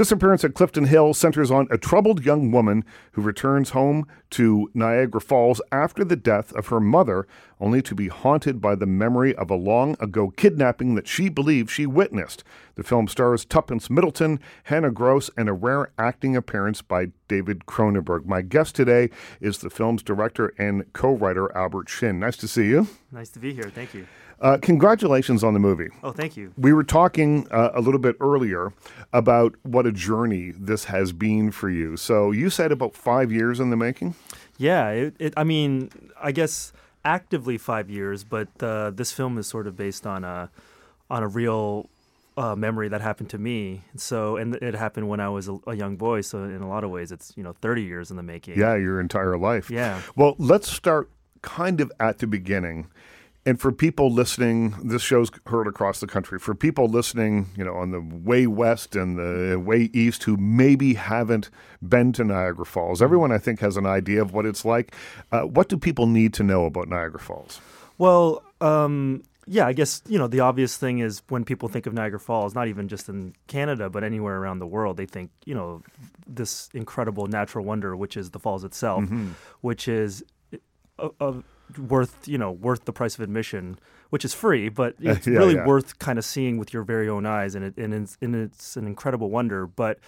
Disappearance at Clifton Hill centers on a troubled young woman who returns home to Niagara Falls after the death of her mother, only to be haunted by the memory of a long ago kidnapping that she believes she witnessed. The film stars Tuppence Middleton, Hannah Gross, and a rare acting appearance by David Cronenberg. My guest today is the film's director and co writer, Albert Shin. Nice to see you. Nice to be here. Thank you. Uh, congratulations on the movie. Oh, thank you. We were talking uh, a little bit earlier about what a journey this has been for you. So you said about five years in the making. Yeah, it, it, I mean, I guess actively five years, but uh, this film is sort of based on a on a real uh, memory that happened to me. So, and it happened when I was a, a, young boy. So, in a lot of ways, it's you know 30 years in the making. Yeah, your entire life. Yeah. Well, let's start kind of at the beginning and for people listening, this show's heard across the country. For people listening, you know, on the way west and the way east who maybe haven't been to Niagara Falls, mm-hmm. everyone I think has an idea of what it's like. Uh, what do people need to know about Niagara Falls? Well, um, yeah, I guess you know the obvious thing is when people think of Niagara Falls, not even just in Canada, but anywhere around the world, they think you know this incredible natural wonder, which is the falls itself, mm-hmm. which is a, a worth you know worth the price of admission, which is free, but it's yeah, really yeah. worth kind of seeing with your very own eyes, and it and it's, and it's an incredible wonder. But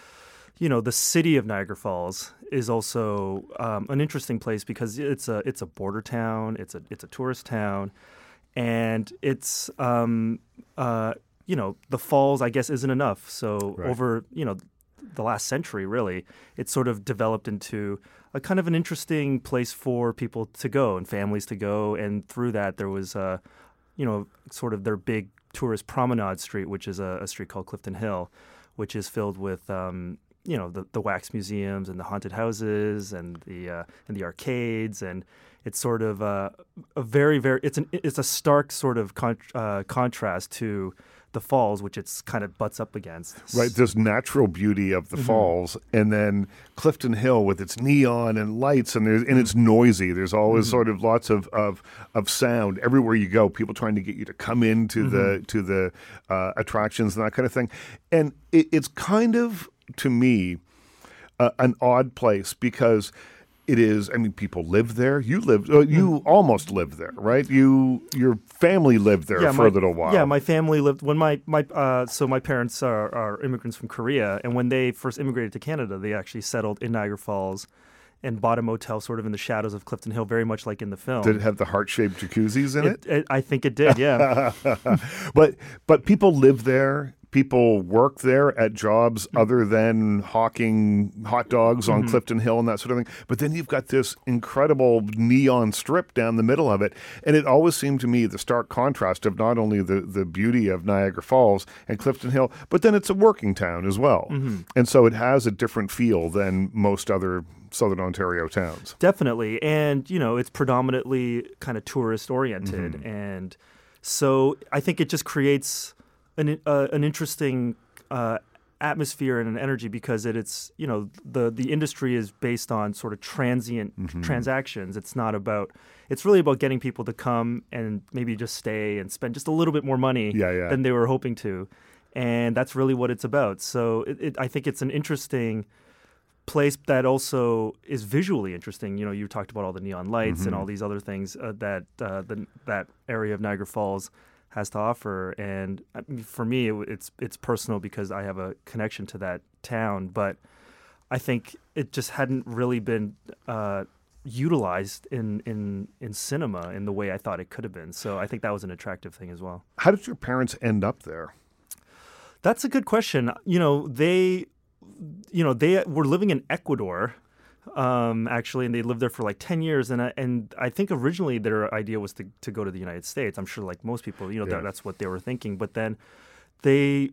you know, the city of Niagara Falls is also um, an interesting place because it's a it's a border town, it's a it's a tourist town, and it's um, uh, you know the falls I guess isn't enough. So right. over you know the last century, really, it's sort of developed into a kind of an interesting place for people to go and families to go. And through that, there was, uh, you know, sort of their big tourist promenade street, which is a, a street called Clifton Hill, which is filled with, um, you know, the, the wax museums and the haunted houses and the uh, and the arcades and it's sort of uh, a very very it's an it's a stark sort of con- uh, contrast to the falls, which it's kind of butts up against. Right, this natural beauty of the mm-hmm. falls, and then Clifton Hill with its neon and lights, and there's and it's mm-hmm. noisy. There's always mm-hmm. sort of lots of, of of sound everywhere you go. People trying to get you to come into mm-hmm. the to the uh, attractions and that kind of thing, and it, it's kind of to me uh, an odd place because it is i mean people live there you live uh, you mm. almost lived there right you your family lived there yeah, for my, a little while yeah my family lived when my my uh, so my parents are, are immigrants from korea and when they first immigrated to canada they actually settled in niagara falls and bought a motel sort of in the shadows of Clifton Hill, very much like in the film. Did it have the heart-shaped jacuzzis in it? it? it I think it did, yeah. but but people live there people work there at jobs mm-hmm. other than hawking hot dogs on mm-hmm. Clifton Hill and that sort of thing. But then you've got this incredible neon strip down the middle of it. And it always seemed to me the stark contrast of not only the, the beauty of Niagara Falls and Clifton Hill, but then it's a working town as well. Mm-hmm. And so it has a different feel than most other southern Ontario towns. Definitely. And, you know, it's predominantly kind of tourist oriented. Mm-hmm. And so I think it just creates an uh, an interesting uh, atmosphere and an energy because it, it's you know the the industry is based on sort of transient mm-hmm. transactions. It's not about it's really about getting people to come and maybe just stay and spend just a little bit more money yeah, yeah. than they were hoping to, and that's really what it's about. So it, it, I think it's an interesting place that also is visually interesting. You know, you talked about all the neon lights mm-hmm. and all these other things uh, that uh, the, that area of Niagara Falls has to offer. And for me, it, it's it's personal because I have a connection to that town. But I think it just hadn't really been uh, utilized in, in in cinema in the way I thought it could have been. So I think that was an attractive thing as well. How did your parents end up there? That's a good question. You know, they you know, they were living in Ecuador um, actually, and they lived there for like ten years. And I, and I think originally their idea was to, to go to the United States. I'm sure, like most people, you know, yeah. that, that's what they were thinking. But then they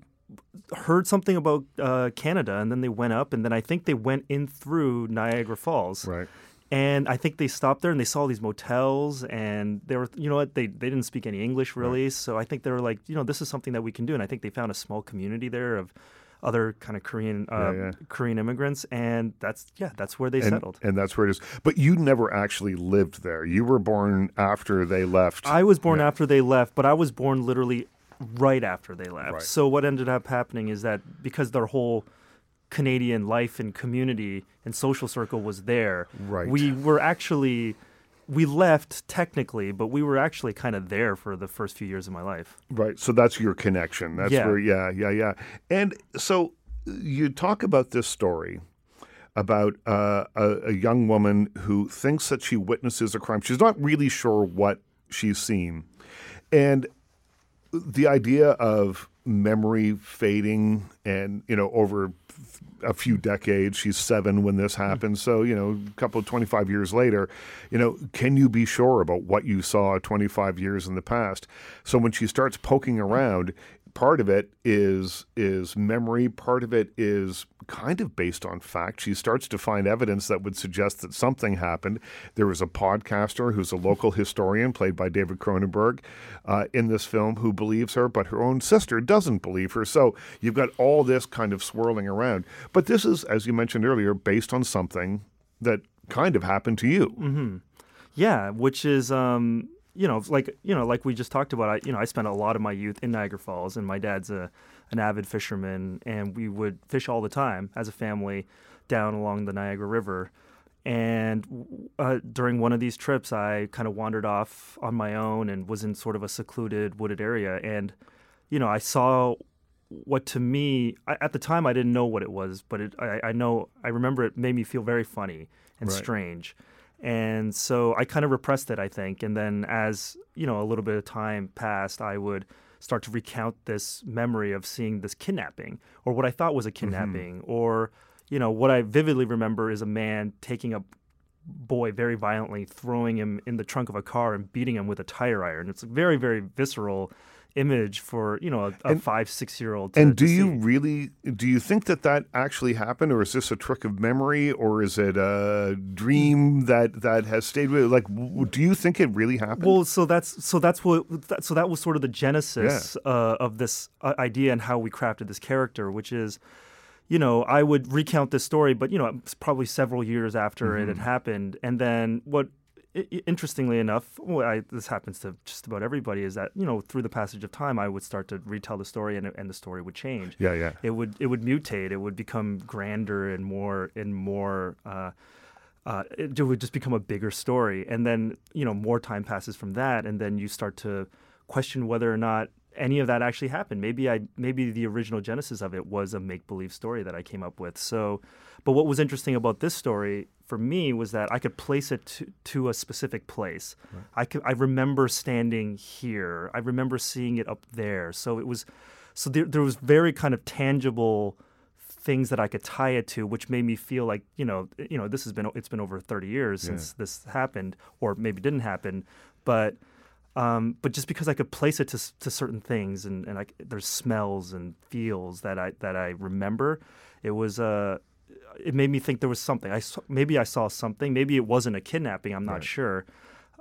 heard something about uh, Canada, and then they went up, and then I think they went in through Niagara Falls. Right. And I think they stopped there and they saw these motels and they were, you know what, they, they didn't speak any English really. Right. So I think they were like, you know, this is something that we can do. And I think they found a small community there of other kind of Korean uh, yeah, yeah. Korean immigrants, and that's yeah, that's where they and, settled. And that's where it is. But you never actually lived there. You were born after they left. I was born yeah. after they left, but I was born literally right after they left. Right. So what ended up happening is that because their whole Canadian life and community and social circle was there. Right. We were actually we left technically, but we were actually kind of there for the first few years of my life. Right. So that's your connection. That's Yeah. where, yeah, yeah, yeah. And so you talk about this story about uh, a, a young woman who thinks that she witnesses a crime. She's not really sure what she's seen. And the idea of memory fading and, you know, over a few decades, she's seven when this happened. So, you know, a couple of 25 years later, you know, can you be sure about what you saw 25 years in the past? So when she starts poking around, part of it is is memory, part of it is kind of based on fact. She starts to find evidence that would suggest that something happened. There was a podcaster who's a local historian, played by David Cronenberg, uh, in this film, who believes her, but her own sister doesn't believe her. So you've got all this kind of swirling around. But this is, as you mentioned earlier, based on something that kind of happened to you. Yeah, which is um, you know, like you know, like we just talked about. I you know, I spent a lot of my youth in Niagara Falls, and my dad's a an avid fisherman, and we would fish all the time as a family down along the Niagara River. And uh, during one of these trips, I kind of wandered off on my own and was in sort of a secluded wooded area, and you know, I saw what to me I, at the time I didn't know what it was, but it, I, I know I remember it made me feel very funny and Right. strange, and so I kind of repressed it, I think. And then as you know, a little bit of time passed, I would start to recount this memory of seeing this kidnapping, or what I thought was a mm-hmm. kidnapping, or you know, what I vividly remember is a man taking a boy very violently, throwing him in the trunk of a car and beating him with a tire iron. It's very, very visceral image for you know a, a And- five, six year old. And do you really do you think that that actually happened, or is this a trick of memory, or is it a dream that that has stayed with? Like, w- do you think it really happened? Well, so that's so that's what that, so that was sort of the genesis uh, of this uh, idea and how we crafted this character, which is, you know, I would recount this story, but you know, it's probably several years after it had happened, and then what. Interestingly enough, I, this happens to just about everybody. Is that you know through the passage of time, I would start to retell the story, and, and the story would change. yeah, yeah. It would it would mutate. It would become grander and more and more. Uh, uh, it would just become a bigger story, and then you know more time passes from that, and then you start to question whether or not any of that actually happened. Maybe I maybe the original genesis of it was a make believe story that I came up with. So, but what was interesting about this story for me was that I could place it to, to a specific place. I could I remember standing here. I remember seeing it up there. So it was so there, there was very kind of tangible things that I could tie it to, which made me feel like you know, you know, this has been it's been over 30 years since this happened, or maybe didn't happen, but um, but just because I could place it to to certain things and and I, there's smells and feels that I that I remember, it was uh it made me think there was something. I saw, maybe I saw something. Maybe it wasn't a kidnapping. I'm not Right. sure.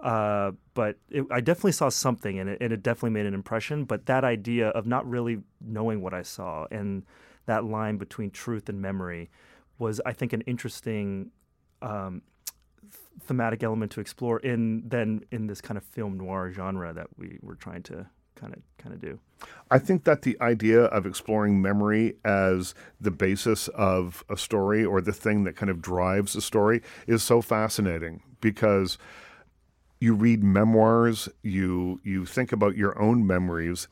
Uh, but it, I definitely saw something, and it, and it definitely made an impression. But that idea of not really knowing what I saw and that line between truth and memory was, I think, an interesting um, thematic element to explore in then in this kind of film noir genre that we were trying to kind of kind of do. I think that the idea of exploring memory as the basis of a story or the thing that kind of drives a story is so fascinating because you read memoirs, you you think about your own memories,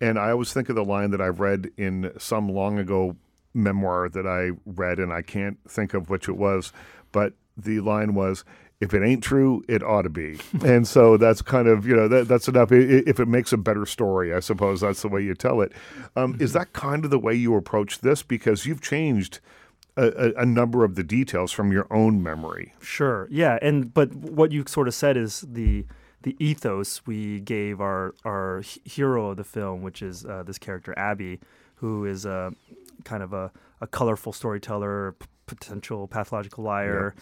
and I always think of the line that I've read in some long ago memoir that I read, and I can't think of which it was, but the line was. If it ain't true, it ought to be, and so that's kind of you know that, that's enough. If it makes a better story, I suppose that's the way you tell it. Um, Is that kind of the way you approach this? Because you've changed a, a, number of the details from your own memory. Sure. Yeah, and but what you sort of said is the the ethos we gave our our hero of the film, which is uh, this character Abby, who is a kind of a, a colorful storyteller, p- potential pathological liar,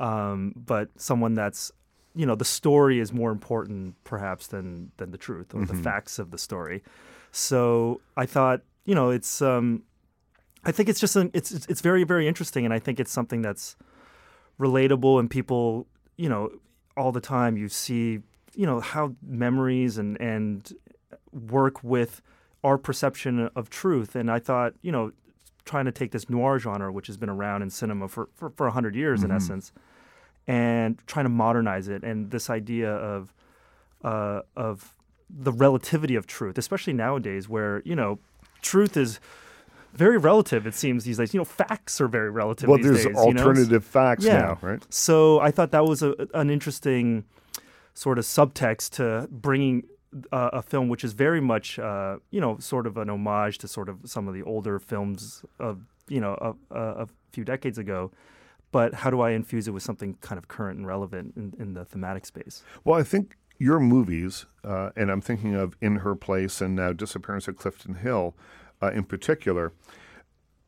um, but someone that's you know the story is more important perhaps than than the truth or the facts of the story. So I thought you know it's um, I think it's just an, it's it's very very interesting, and I think it's something that's relatable and people you know all the time you see you know how memories and and work with our perception of truth. And i thought you know trying to take this noir genre, which has been around in cinema for for, for 100 years in essence, and trying to modernize it. And this idea of uh, of the relativity of truth, especially nowadays, where you know truth is very relative. It seems these days. You know, facts are very relative. Well, these there's days, you know? alternative facts Yeah. now, right? So I thought that was a, an interesting sort of subtext to bringing uh, a film which is very much, uh, you know, sort of an homage to sort of some of the older films of, you know, of, uh, a few decades ago. But how do I infuse it with something kind of current and relevant in, in the thematic space? Well, I think your movies, uh, and I'm thinking of In Her Place and now Disappearance at Clifton Hill uh, in particular,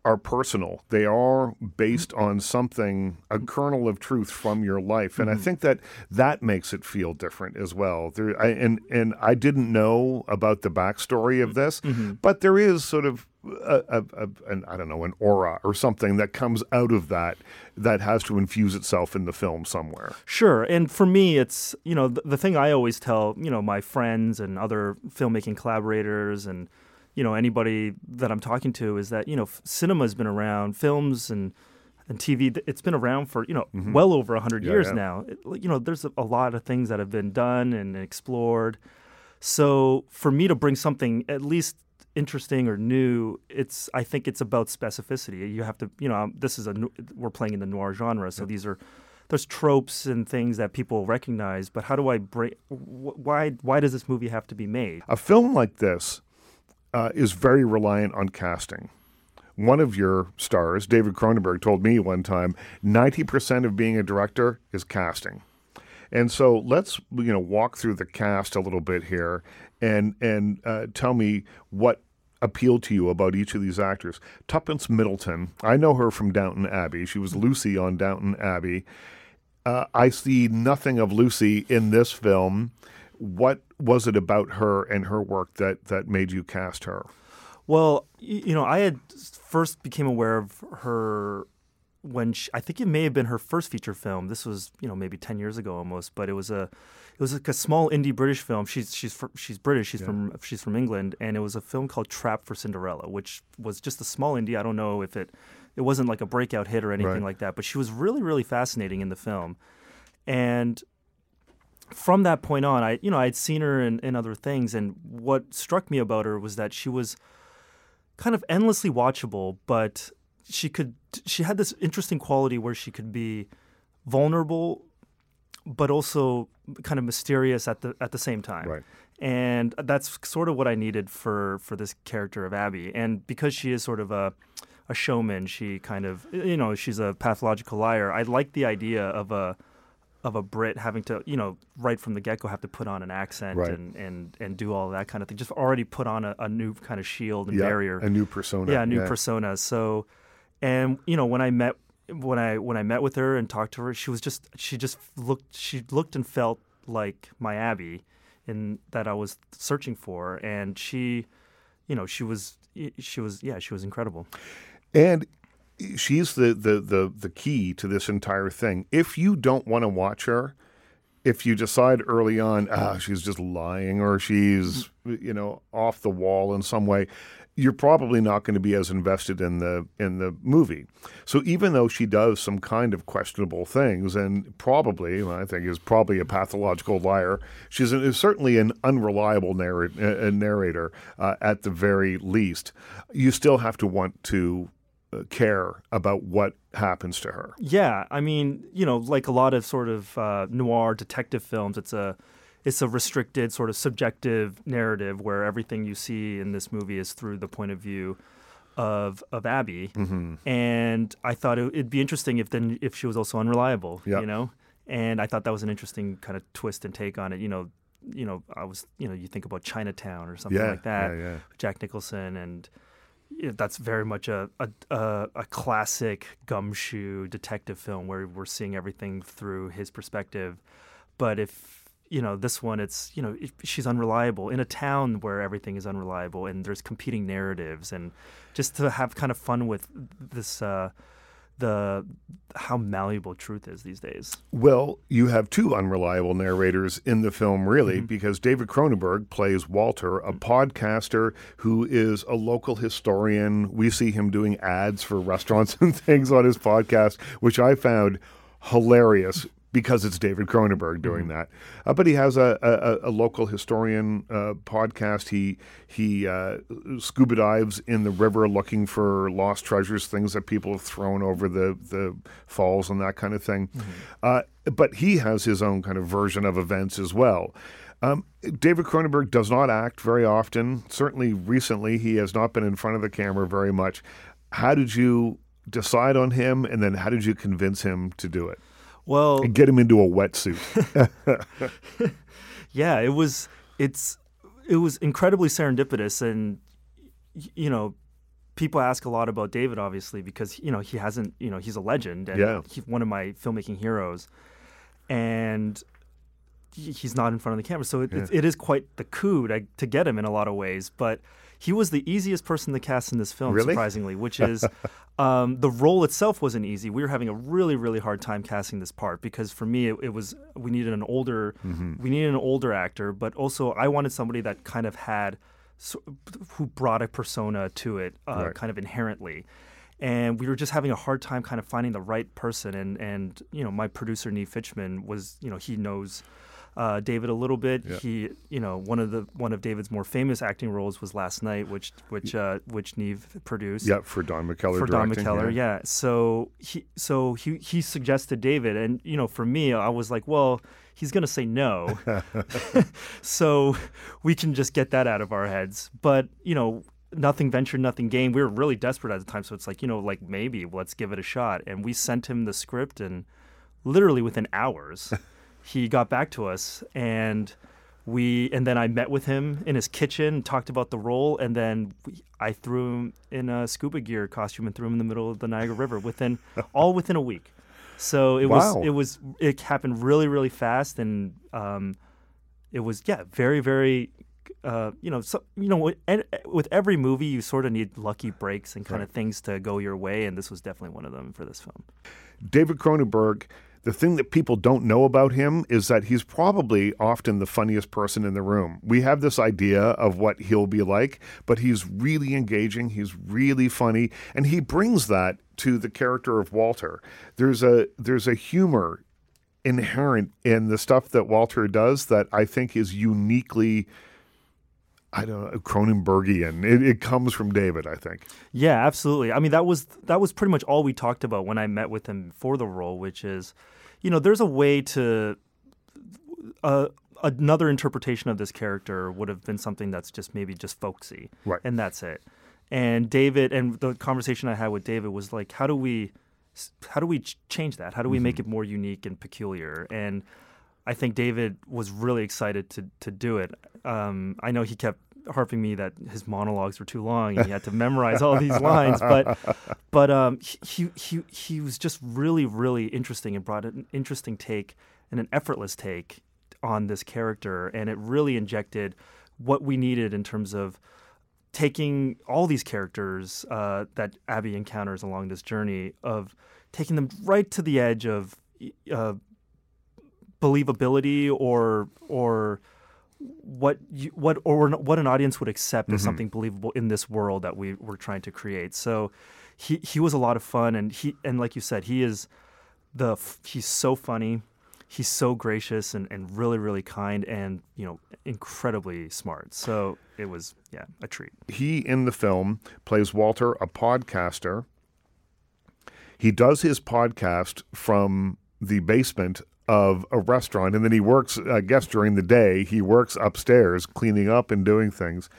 are personal. They are based on something, a kernel of truth from your life, and I mm-hmm. think that that makes it feel different as well. There, I, and and I didn't know about the backstory of this, mm-hmm. but there is sort of a, a, a, an I don't know an aura or something that comes out of that that has to infuse itself in the film somewhere. Sure. And for me, it's, you know, the, the thing I always tell, you know, my friends and other filmmaking collaborators and, you know, anybody that I'm talking to is that, you know, f- cinema's been around, films and, and TV, it's been around for, you know, mm-hmm. well over 100 Yeah, years yeah. now. It, you know, there's a, a lot of things that have been done and explored. So for me to bring something at least interesting or new, it's I think it's about specificity. You have to, you know, this is a we're playing in the noir genre, so these are there's tropes and things that people recognize. But how do I break? Why why does this movie have to be made? A film like this uh, is very reliant on casting. One of your stars, David Cronenberg, told me one time 90% of being a director is casting. And so let's you know walk through the cast a little bit here and and uh, tell me what appealed to you about each of these actors. Tuppence Middleton, I know her from Downton Abbey. She was Lucy on Downton Abbey. Uh, I see nothing of Lucy in this film. What was it about her and her work that that made you cast her? Well, you know, I had first became aware of her when she, I think it may have been her first feature film. This was, you know, maybe ten years ago almost, but it was a, it was like a small indie British film. She's she's fr- she's British. She's from she's from England, and it was a film called Trap for Cinderella, which was just a small indie. I don't know if it, it wasn't like a breakout hit or anything Right. like that, but she was really really fascinating in the film, and from that point on, I you know I'd seen her in, in other things, and what struck me about her was that she was kind of endlessly watchable, but she could she had this interesting quality where she could be vulnerable, but also kind of mysterious at the at the same time. Right. And that's sort of what I needed for for this character of Abby. And because she is sort of a a showman, she kind of you know she's a pathological liar. I like the idea of a of a Brit having to, you know, right from the get go have to put on an accent Right. and, and, and do all that kind of thing. Just already put on a, a new kind of shield and Yeah, barrier. a new persona. yeah, a new persona. So, and you know, when I met when I when I met with her and talked to her, she was just she just looked she looked and felt like my Abby, in that I was searching for, and she, you know, she was she was yeah she was incredible. And she's the, the, the, the key to this entire thing. If you don't want to watch her, if you decide early on, ah, she's just lying or she's, you know, off the wall in some way, you're probably not going to be as invested in the in the movie. So even though she does some kind of questionable things and probably, well, I think, is probably a pathological liar, she's a, certainly an unreliable narr- narrator uh, at the very least. You still have to want to care about what happens to her. Yeah, I mean, you know, like a lot of sort of uh, noir detective films, it's a it's a restricted sort of subjective narrative where everything you see in this movie is through the point of view of of Abby. Mm-hmm. And I thought it, it'd be interesting if then if she was also unreliable, Yeah. you know. And I thought that was an interesting kind of twist and take on it. You know, you know, I was, you know, you think about Chinatown or something Yeah, like that. yeah, yeah. Jack Nicholson, and that's very much a, a a classic gumshoe detective film where we're seeing everything through his perspective. But if you know this one, it's you know it, she's unreliable in a town where everything is unreliable, and there's competing narratives, and just to have kind of fun with this. Uh, the how malleable truth is these days. Well, you have two unreliable narrators in the film, really, mm-hmm. because David Cronenberg plays Walter, a podcaster who is a local historian. We see him doing ads for restaurants and things on his podcast, which I found hilarious because it's David Cronenberg doing mm-hmm. that. Uh, but he has a, a, a local historian uh, podcast. He he uh, scuba dives in the river looking for lost treasures, things that people have thrown over the the falls and that kind of thing. Mm-hmm. Uh, but he has his own kind of version of events as well. Um, David Cronenberg does not act very often. Certainly, recently, he has not been in front of the camera very much. How did you decide on him, and then how did you convince him to do it? Well, and get him into a wetsuit. yeah, it was. It's it was incredibly serendipitous, and you know, people ask a lot about David, obviously, because you know he hasn't. You know, he's a legend and yeah. he's one of my filmmaking heroes, and he's not in front of the camera. So it, yeah. it, it is quite the coup to, to get him in a lot of ways, but he was the easiest person to cast in this film, really? surprisingly, which is um, the role itself wasn't easy. We were having a really, really hard time casting this part because for me, it, it was we needed an older, mm-hmm. we needed an older actor, but also I wanted somebody that kind of had, who brought a persona to it, uh, right. kind of inherently and we were just having a hard time kind of finding the right person and and you know my producer Niv Fichman was you know he knows uh, David a little bit. Yeah. He, you know, one of the one of David's more famous acting roles was Last Night, which which uh, which Niv produced. Yeah, for Don McKellar. For directing, Don McKellar, yeah. yeah. So he so he he suggested David, and you know, for me, I was like, well, he's going to say no, so we can just get that out of our heads. But you know, nothing ventured, nothing gained. We were really desperate at the time, so it's like you know, like maybe let's give it a shot. And we sent him the script, and literally within hours he got back to us and we and then I met with him in his kitchen, talked about the role, and then we, I threw him in a scuba gear costume and threw him in the middle of the Niagara River within all within a week. So it wow. was it was it happened really really fast, and um, it was yeah very very uh, you know so, you know with every movie you sort of need lucky breaks and kind right. of things to go your way, and this was definitely one of them for this film. David Cronenberg the thing that people don't know about him is that he's probably often the funniest person in the room. We have this idea of what he'll be like, but he's really engaging, he's really funny, and he brings that to the character of Walter. There's a there's a humor inherent in the stuff that Walter does that I think is uniquely I don't know, Cronenbergian. It, it, comes from David, I think. Yeah, absolutely. I mean, that was that was pretty much all we talked about when I met with him for the role, which is, you know, there's a way to. Uh, another interpretation of this character would have been something that's just maybe just folksy, right? And that's it. And David, and the conversation I had with David was like, how do we, how do we change that? How do we mm-hmm. make it more unique and peculiar? And I think David was really excited to to do it. Um, I know he kept harping me that his monologues were too long and he had to memorize all these lines, but but um, he he he was just really really interesting and brought an interesting take and an effortless take on this character, and it really injected what we needed in terms of taking all these characters uh, that Abby encounters along this journey of taking them right to the edge of uh, believability or or what you, what or what an audience would accept mm-hmm. as something believable in this world that we were trying to create. So he he was a lot of fun and he and like you said he is the he's so funny he's so gracious and, and really really kind and you know incredibly smart so it was yeah a treat he in the film plays walter a podcaster he does his podcast from the basement of a restaurant, and then he works. I guess during the day he works upstairs cleaning up and doing things.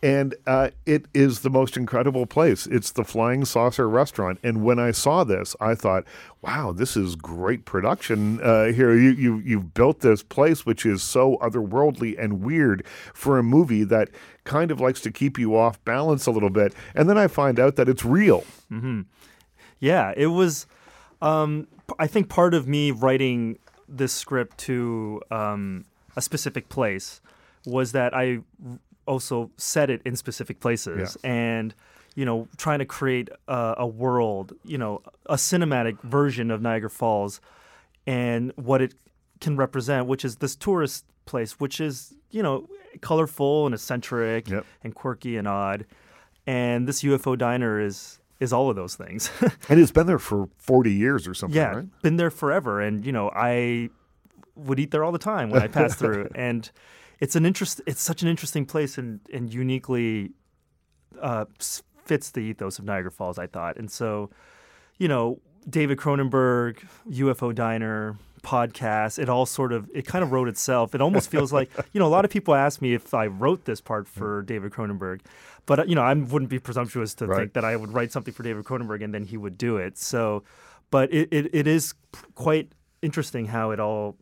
And uh, it is the most incredible place. It's the Flying Saucer Restaurant. And when I saw this, I thought, "Wow, this is great production uh, here. You, you you've built this place, which is so otherworldly and weird for a movie that kind of likes to keep you off balance a little bit." And then I find out that it's real. Mm-hmm. Yeah, it was. Um, I think part of me writing this script to um, a specific place was that I also set it in specific places. Yeah. And, you know, trying to create a, a world, you know, a cinematic version of Niagara Falls, and what it can represent, which is this tourist place, which is you know colorful and eccentric Yep. and quirky and odd, and this UFO diner is is all of those things. And it's been there for 40 years or something, yeah, right? been there forever, and you know I would eat there all the time when I passed through, and it's an interest. It's such an interesting place and and uniquely uh, fits the ethos of Niagara Falls. I thought, and so you know David Cronenberg, UFO Diner podcast it all sort of it kind of wrote itself it almost feels like you know a lot of people ask me if i wrote this part for david cronenberg but uh, you know i wouldn't be presumptuous to Right. think that i would write something for david cronenberg and then he would do it so but it, it, it is quite interesting how it all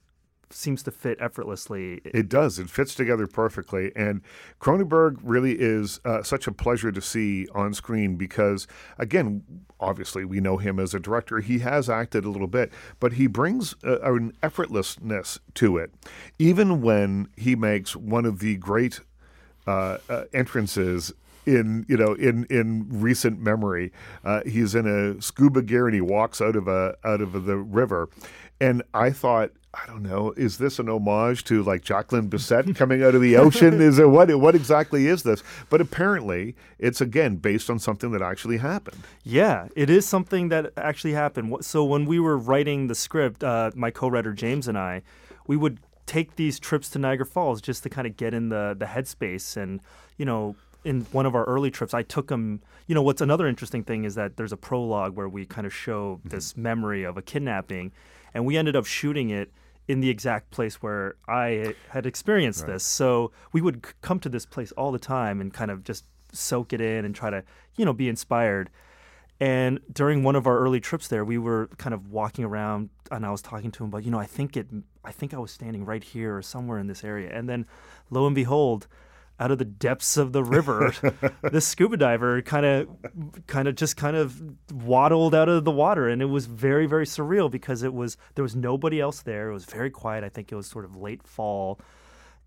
seems to fit effortlessly. It does. It fits together perfectly. And Cronenberg really is uh, such a pleasure to see on screen because, again, obviously we know him as a director. He has acted a little bit, but he brings uh, an effortlessness to it. Even when he makes one of the great uh, uh, entrances in you know in in recent memory. Uh, he's in a scuba gear and he walks out of a out of the river, and I thought. I don't know. Is this an homage to like Jacqueline Bisset coming out of the ocean? Is it what? What exactly is this? But apparently, it's again based on something that actually happened. Yeah, it is something that actually happened. So when we were writing the script, uh, my co-writer James and I, we would take these trips to Niagara Falls just to kind of get in the the headspace. And you know, in one of our early trips, I took him. You know, what's another interesting thing is that there's a prologue where we kind of show mm-hmm. this memory of a kidnapping, and we ended up shooting it in the exact place where I had experienced this. So we would c- come to this place all the time and kind of just soak it in and try to, you know, be inspired. And during one of our early trips there, we were kind of walking around, and I was talking to him about, you know, I think it, I think I was standing right here or somewhere in this area. And then, lo and behold, out of the depths of the river, this scuba diver kind of, kind of just kind of waddled out of the water, and it was very, very surreal because it was there was nobody else there. It was very quiet. I think it was sort of late fall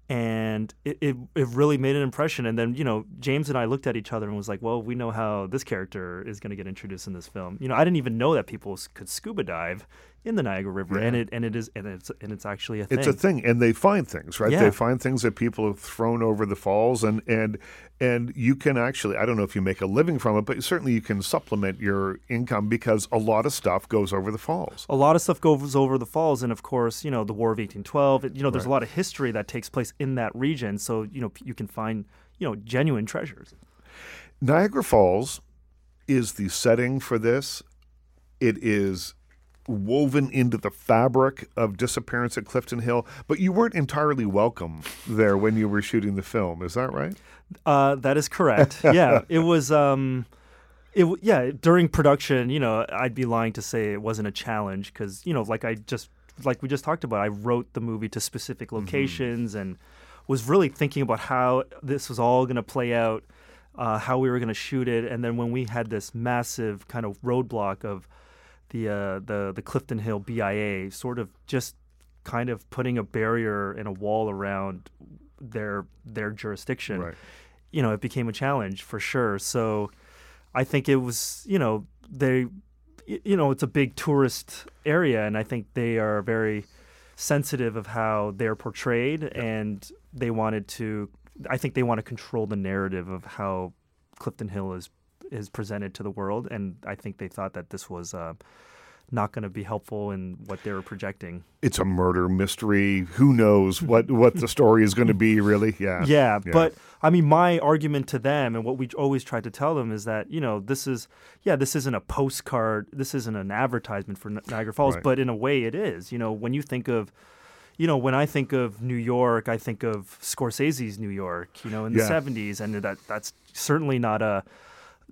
and it, it, it really made an impression. And then, you know, James and I looked at each other and was like, well, we know how this character is going to get introduced in this film. You know, I didn't even know that people could scuba dive in the Niagara River, and it and it is and it's and it's actually a thing. It's a thing, and they find things, right? Yeah. They find things that people have thrown over the falls, and and and you can actually, I don't know if you make a living from it, but certainly you can supplement your income because a lot of stuff goes over the falls. a lot of stuff goes over the falls, and of course, you know, the War of 1812. You know, there's a lot of history that takes place in that region, so you know, you can find you know genuine treasures. Niagara Falls is the setting for this. It is woven into the fabric of disappearance at Clifton Hill, but you weren't entirely welcome there when you were shooting the film. Is that right? Uh, that is correct. yeah, it was. Um, it yeah during production, you know, I'd be lying to say it wasn't a challenge because you know, like I just like we just talked about, I wrote the movie to specific locations and was really thinking about how this was all going to play out, uh, how we were going to shoot it, and then when we had this massive kind of roadblock of the uh, the the Clifton Hill BIA, sort of just kind of putting a barrier and a wall around their their jurisdiction Right. you know, it became a challenge for sure. So I think it was, you know, they, you know, it's a big tourist area, and I think they are very sensitive of how they're portrayed, and they wanted to. I think they want to control the narrative of how Clifton Hill is is presented to the world, and I think they thought that this was. Uh, not going to be helpful in what they were projecting. It's a murder mystery. Who knows what, what the story is going to be, really? Yeah. Yeah, Yeah. but I mean, my argument to them and what we always try to tell them is that you know this is yeah, this isn't a postcard, this isn't an advertisement for Niagara Falls, Right. but in a way it is. You know, when you think of you know, when I think of New York, I think of Scorsese's New York, you know, in the Yeah. 70s and that that's certainly not a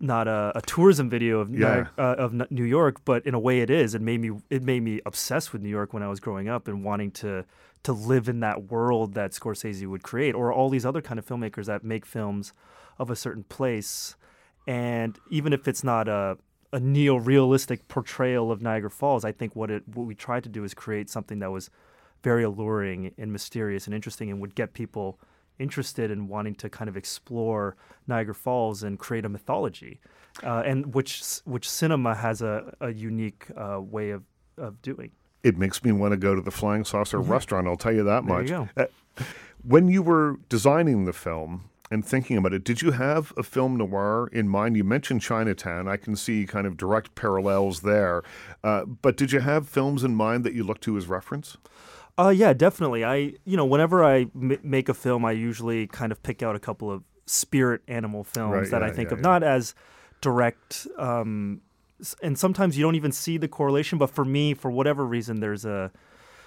not a, a tourism video of Yeah. Uh, of New York, but in a way it is. It made me it made me obsessed with New York when I was growing up and wanting to to live in that world that Scorsese would create, or all these other kind of filmmakers that make films of a certain place. And even if it's not a a neo-realistic portrayal of Niagara Falls, I think what it what we tried to do is create something that was very alluring and mysterious and interesting and would get people interested in wanting to kind of explore Niagara Falls and create a mythology, uh, and which which cinema has a, a unique uh, way of, of doing. It makes me want to go to the Flying Saucer restaurant. I'll tell you that There much. you Uh, when you were designing the film and thinking about it, did you have a film noir in mind? You mentioned Chinatown. I can see kind of direct parallels there. Uh, but did you have films in mind that you looked to as reference? Uh, yeah, definitely. I, you know, whenever I m- make a film, I usually kind of pick out a couple of spirit animal films Right, that I think yeah, of, yeah. not as direct. Um, and sometimes you don't even see the correlation. But for me, for whatever reason, there's a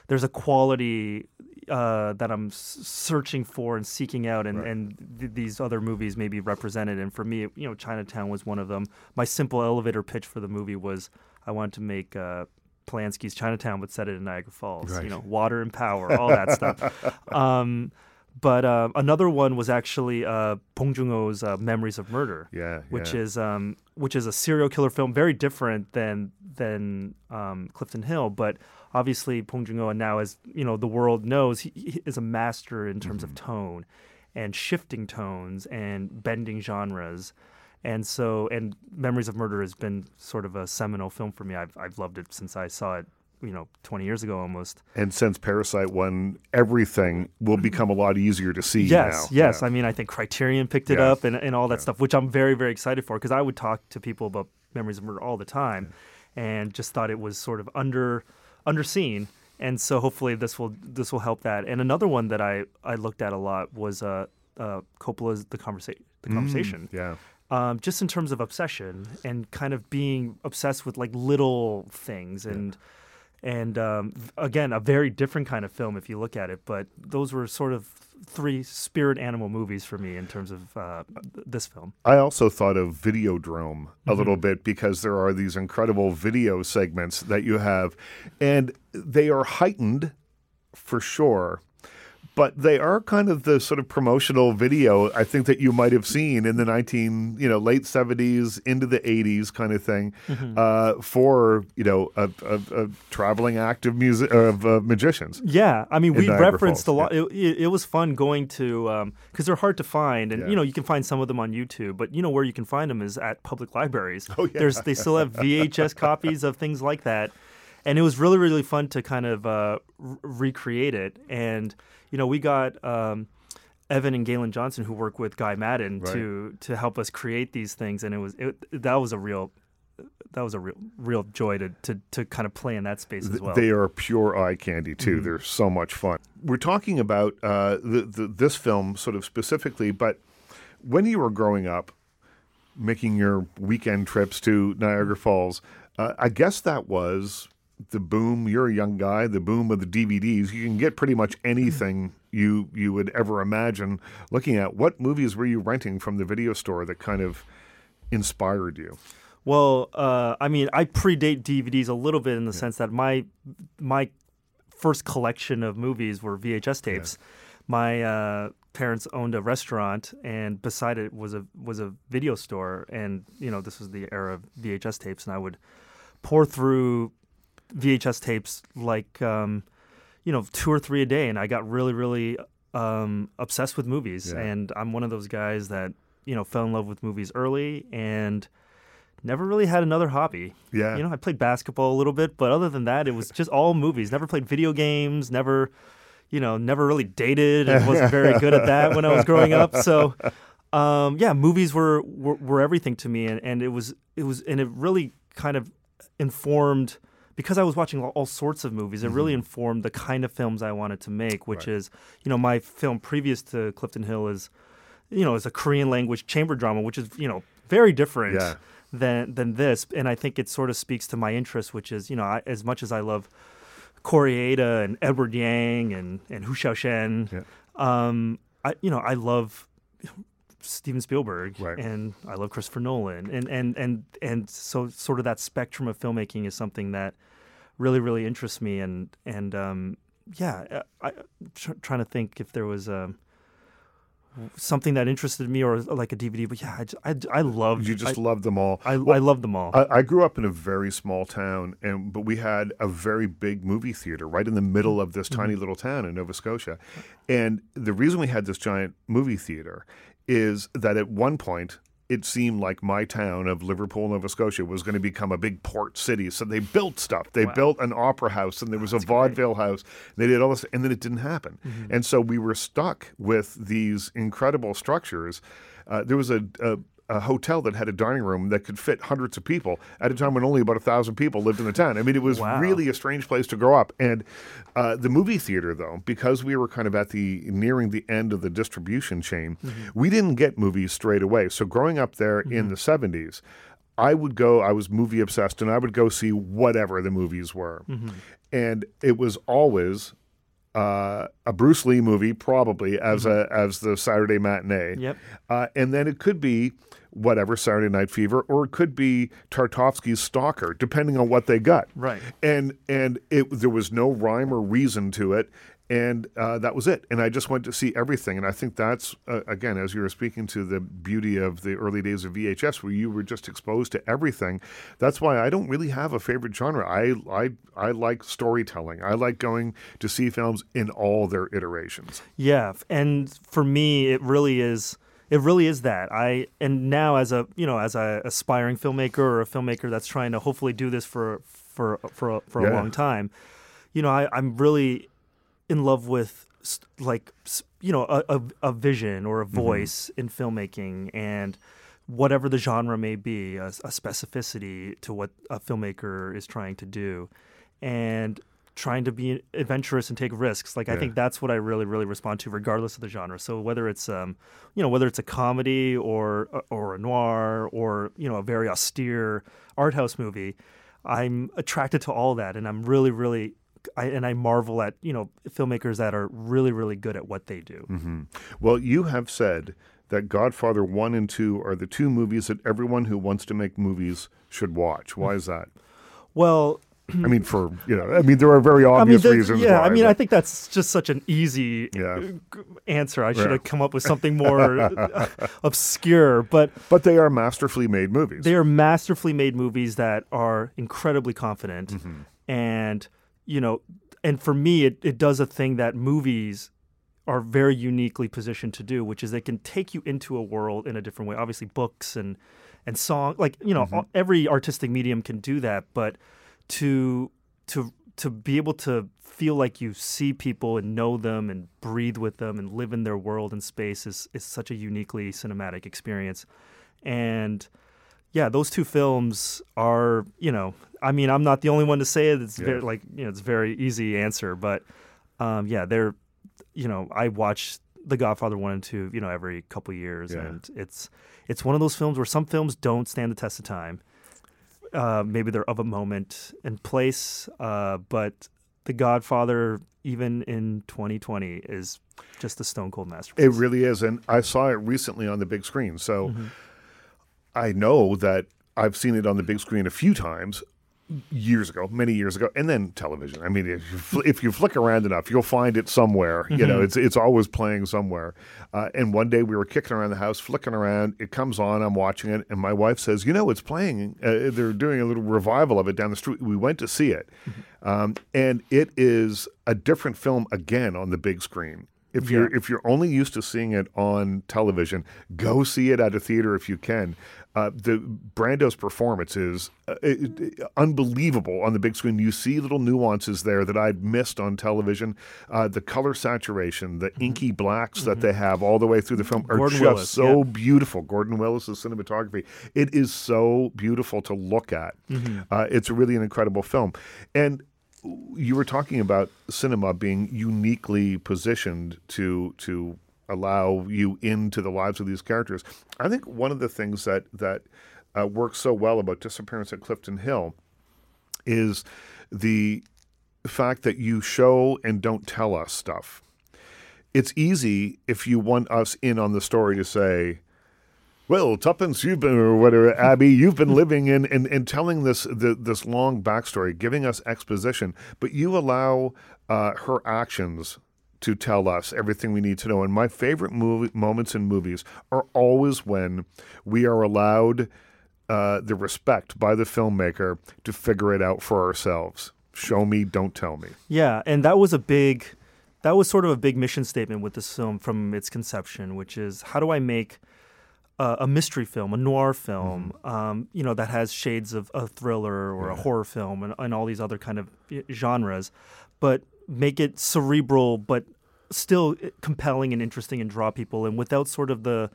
there's a quality uh, that I'm s- searching for and seeking out, and Right. and th- these other movies may be represented. And for me, you know, Chinatown was one of them. My simple elevator pitch for the movie was I wanted to make. Uh, Polanski's Chinatown, but set it in Niagara Falls. Right. You know, water and power, all that stuff. Um, but uh, another one was actually uh, Bong Joon-ho's uh, Memories of Murder, Yeah. which yeah. is um, which is a serial killer film, very different than than um, Clifton Hill, but obviously Bong Joon-ho now, as you know, the world knows, he, he is a master in terms of tone and shifting tones and bending genres. And so, and Memories of Murder has been sort of a seminal film for me. I've, I've loved it since I saw it, you know, 20 years ago almost. And since Parasite won everything, will become a lot easier to see Yes, now. yes. Yeah. I mean, I think Criterion picked it Yeah. up and, and all that stuff, which I'm very, very excited for because I would talk to people about Memories of Murder all the time and just thought it was sort of under underseen. And so hopefully this will this will help that. And another one that I, I looked at a lot was uh, uh, Coppola's The Conversation. The Conversation. Yeah. Um, just in terms of obsession and kind of being obsessed with like little things and and um, again a very different kind of film if you look at it but those were sort of three spirit animal movies for me in terms of uh, this film I also thought of Videodrome a Mm-hmm. little bit because there are these incredible video segments that you have, and they are heightened for sure. But they are kind of the sort of promotional video I think that you might have seen in the nineteen, you know, late seventies into the eighties kind of thing, Mm-hmm. uh, for you know a, a, a traveling act of music of uh, magicians. yeah i mean we Niagara referenced Falls, a lot it, it, it was fun going to because they're hard to find and Yeah. you know you can find some of them on youtube but you know where you can find them is at public libraries Oh, yeah. there's they still have vhs copies of things like that and it was really really fun to kind of uh, r- recreate it and you know we got um, Evan and Galen Johnson who work with Guy Maddin Right. to to help us create these things and it was it, that was a real that was a real real joy to, to to kind of play in that space as well. They are pure eye candy too. They're so much fun. We're talking about uh, the, the, this film sort of specifically, but when you were growing up, making your weekend trips to Niagara Falls, uh, I guess that was the boom. You're a young guy. The boom of the DVDs. You can get pretty much anything you you would ever imagine. Looking at what movies were you renting from the video store that kind of inspired you? Well, uh, I mean, I predate DVDs a little bit in the sense that my my first collection of movies were VHS tapes. My uh, parents owned a restaurant, and beside it was a was a video store. And you know, this was the era of VHS tapes, and I would pour through VHS tapes like um, you know two or three a day, and I got really really um, obsessed with movies. Yeah. And I'm one of those guys that you know fell in love with movies early and never really had another hobby. Yeah. You know, I played basketball a little bit, but other than that, it was just all movies. Never played video games. Never, you know, never really dated. and wasn't very good at that when I was growing up. So, um, yeah, movies were, were were everything to me, and, and it was it was and it really kind of informed because I was watching all, all sorts of movies. It really informed the kind of films I wanted to make, which Right. is you know my film previous to Clifton Hill is you know is a Korean language chamber drama, which is you know very different Yeah. than than this. And I think it sort of speaks to my interest, which is you know I, as much as I love Koreeda and Edward Yang and and Hou Hsiao-hsien, Yeah. um, I you know I love Steven Spielberg Right. and I love Christopher Nolan and and and and so sort of that spectrum of filmmaking is something that really really interests me and and um, yeah I, I tr- trying to think if there was um something that interested me or like a DVD. But yeah, I, I, I love You just I, love them all. I, Well, I love them all. I, I grew up in a very small town, and but we had a very big movie theater right in the middle of this tiny little town in Nova Scotia. And the reason we had this giant movie theater is that at one point it seemed like my town of Liverpool, Nova Scotia, was going to become a big port city. So they built stuff. They built an opera house, and there was a vaudeville house. They did all this, and then it didn't happen. And so we were stuck with these incredible structures. Uh, there was a, a a hotel that had a dining room that could fit hundreds of people at a time when only about a thousand people lived in the town. I mean, it was Wow. really a strange place to grow up. And uh, the movie theater, though, because we were kind of at the nearing the end of the distribution chain, mm-hmm. we didn't get movies straight away. So growing up there in mm-hmm. the seventies. I would go, I was movie obsessed, and I would go see whatever the movies were. Mm-hmm. And it was always uh, a Bruce Lee movie, probably as a as the Saturday matinee. Yep. Uh, and then it could be whatever Saturday Night Fever, or it could be Tarkovsky's Stalker, depending on what they got. Right. And and it there was no rhyme or reason to it. And uh, that was it. And I just went to see everything. And I think that's, uh, again, as you were speaking to the beauty of the early days of VHS, where you were just exposed to everything. That's why I don't really have a favorite genre. I, I, I like storytelling. I like going to see films in all their iterations. Yeah, and for me, it really is. It really is that I and now as a you know as a aspiring filmmaker or a filmmaker that's trying to hopefully do this for for for a, for Yeah. a long time, you know I, I'm really in love with like you know a, a, a vision or a voice in filmmaking and whatever the genre may be, a, a specificity to what a filmmaker is trying to do, and trying to be adventurous and take risks. Like I think that's what I really really respond to, regardless of the genre. So whether it's um you know whether it's a comedy or or a noir or you know a very austere art house movie, I'm attracted to all that, and I'm really really. I, and I marvel at you know filmmakers that are really really good at what they do. Well, you have said that Godfather 1 and 2 are the two movies that everyone who wants to make movies should watch. Why is that? Well, I mean, for, you know, I mean, there are very I mean, obvious reasons yeah, why. I mean, but- I think that's just such an easy Yeah. uh, answer. I should Yeah. have come up with something more uh, obscure, but But they are masterfully made movies. they are masterfully made movies that are incredibly confident Mm-hmm. and you know and for me it, it does a thing that movies are very uniquely positioned to do which is they can take you into a world in a different way obviously books and and song like you know Mm-hmm. all- every artistic medium can do that but to to to be able to feel like you see people and know them and breathe with them and live in their world and space is is such a uniquely cinematic experience and yeah, those two films are, you know, I mean, I'm not the only one to say it. It's very like, you know, it's a very easy answer, but um, yeah, they're, you know, I watch The Godfather one and two, you know, every couple years, Yeah. and it's it's one of those films where some films don't stand the test of time. Uh, maybe they're of a moment and place, uh, but The Godfather, even in 2020, is just a stone cold masterpiece. It really is. And I saw it recently on the big screen. So Mm-hmm. I know that I've seen it on the big screen a few times years ago, many years ago, and then television. I mean, if you, fl- if you flick around enough, you'll find it somewhere. You Mm-hmm. know, it's it's always playing somewhere. Uh, and one day we were kicking around the house, flicking around. It comes on. I'm watching it, and my wife says, "You know, it's playing. Uh, they're doing a little revival of it down the street." We went to see it, Mm-hmm. um, and it is a different film again on the big screen. If you're if you're only used to seeing it on television, go see it at a theater if you can. Uh, the Brando's performance is uh, it- it- unbelievable on the big screen. You see little nuances there that I'd missed on television. Uh, the color saturation, the inky blacks that they have all the way through the film are Gordon just Willis, so yeah. beautiful. Gordon Willis's cinematography, it is so beautiful to look at. Uh, it's really an incredible film, and you were talking about cinema being uniquely positioned to to allow you into the lives of these characters. I think one of the things that that uh, works so well about Disappearance at Clifton Hill is the fact that you show and don't tell us stuff. It's easy if you want us in on the story to say, well, Tuppence, you've been, or whatever, Abby, you've been living in and, telling this the, this long backstory, giving us exposition, but you allow uh, her actions to tell us everything we need to know. And my favorite movie, moments in movies are always when we are allowed uh, the respect by the filmmaker to figure it out for ourselves. Show me, don't tell me. Yeah, and that was a big, that was sort of a big mission statement with this film from its conception, which is how do I make a, a mystery film, a noir film, mm-hmm. um, you know, that has shades of a thriller or yeah. a horror film and, and all these other kind of genres, but make it cerebral, but still eh, compelling and interesting and draw people in without sort of the,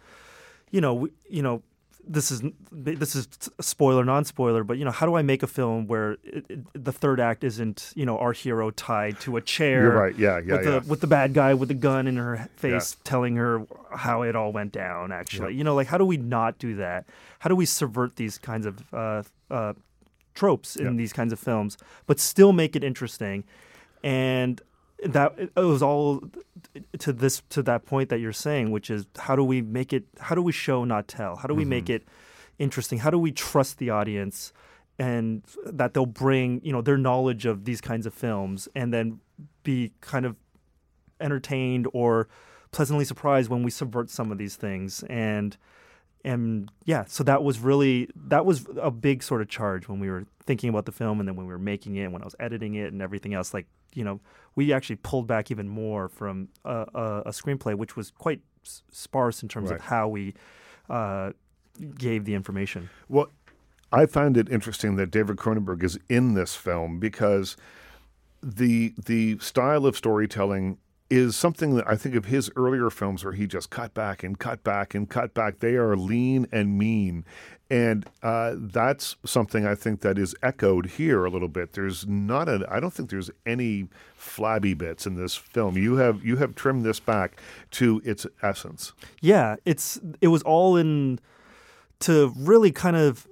you know, you know, this is this is spoiler non spoiler but you know how do i make a film where it, it, the third act isn't you know our hero tied to a chair You're right yeah yeah with, yeah. The, with the bad guy with the gun in her face yeah. telling her how it all went down actually yeah. you know like how do we not do that how do we subvert these kinds of uh, uh, tropes in these kinds of films but still make it interesting and that it was all to this to that point that you're saying, which is how do we make it? How do we show not tell? How do we mm-hmm. make it interesting? How do we trust the audience and that they'll bring you know their knowledge of these kinds of films and then be kind of entertained or pleasantly surprised when we subvert some of these things and and yeah so that was really that was a big sort of charge when we were thinking about the film and then when we were making it and when i was editing it and everything else like you know we actually pulled back even more from a, a, a screenplay which was quite s- sparse in terms right. of how we uh, gave the information well i found it interesting that david cronenberg is in this film because the the style of storytelling is something that I think of his earlier films where he just cut back and cut back and cut back. They are lean and mean. And uh, that's something I think that is echoed here a little bit. There's not a, I don't think there's any flabby bits in this film. You have you have trimmed this back to its essence. Yeah, it's it was all in to really kind of,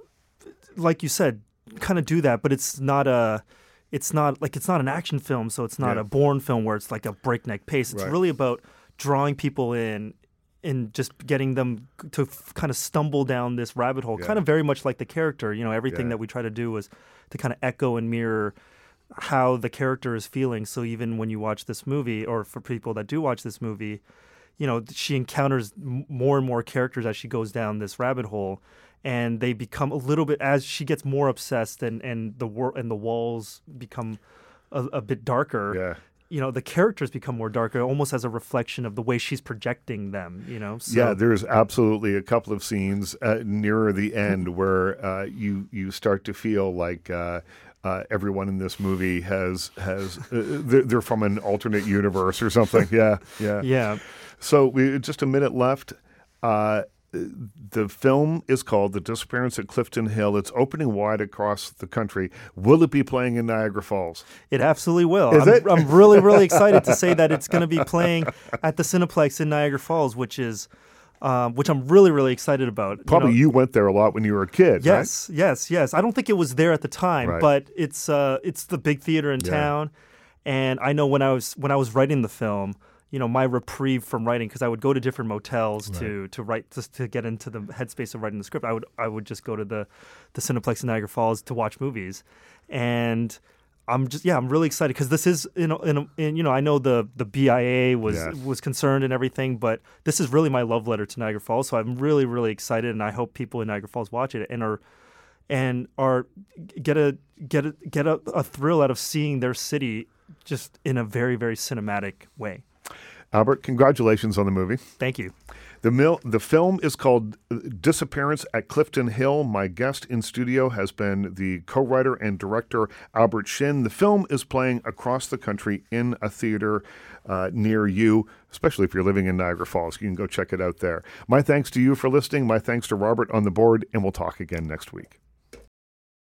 like you said, kind of do that, but it's not a it's not like it's not an action film, so it's not yeah. a Bourne film where it's like a breakneck pace. It's right. really about drawing people in and just getting them to f- kind of stumble down this rabbit hole, yeah. kind of very much like the character. You know, everything yeah. that we try to do is to kind of echo and mirror how the character is feeling. So even when you watch this movie, or for people that do watch this movie, you know, she encounters m- more and more characters as she goes down this rabbit hole and they become a little bit as she gets more obsessed and and the wor- and the walls become a, a bit darker. Yeah. You know, the characters become more darker, almost as a reflection of the way she's projecting them. You know. So. Yeah, there's absolutely a couple of scenes uh, nearer the end where uh, you you start to feel like. Uh, uh, everyone in this movie has has uh, they're, they're, from an alternate universe or something. Yeah, yeah, yeah. So we just a minute left. The film is called The Disappearance at Clifton Hill. It's opening wide across the country. Will it be playing in Niagara Falls? It absolutely will. Is I'm, it? I'm really, really excited to say that it's going to be playing at the Cineplex in Niagara Falls, which is. Um, which I'm really, really excited about. Probably you, know, you, went there a lot when you were a kid. Yes, right? yes, yes. I don't think it was there at the time, right. but it's uh, it's the big theater in yeah. town. And I know when I was when I was writing the film, you know my reprieve from writing because I would go to different motels right. to to write just to get into the headspace of writing the script. I would I would just go to the the Cineplex in Niagara Falls to watch movies, and I'm just yeah I'm really excited because this is you know in, in, you know I know the the BIA was yes. was concerned and everything, but this is really my love letter to Niagara Falls. So I'm really really excited, and I hope people in Niagara Falls watch it and are and are get a get a get a, a thrill out of seeing their city just in a very very cinematic way. Albert, congratulations on the movie. Thank you. The, mil- the film is called Disappearance at Clifton Hill. My guest in studio has been the co writer and director Albert Shin. The film is playing across the country in a theater uh, near you, especially if you're living in Niagara Falls. You can go check it out there. My thanks to you for listening. My thanks to Robert on the board, and we'll talk again next week.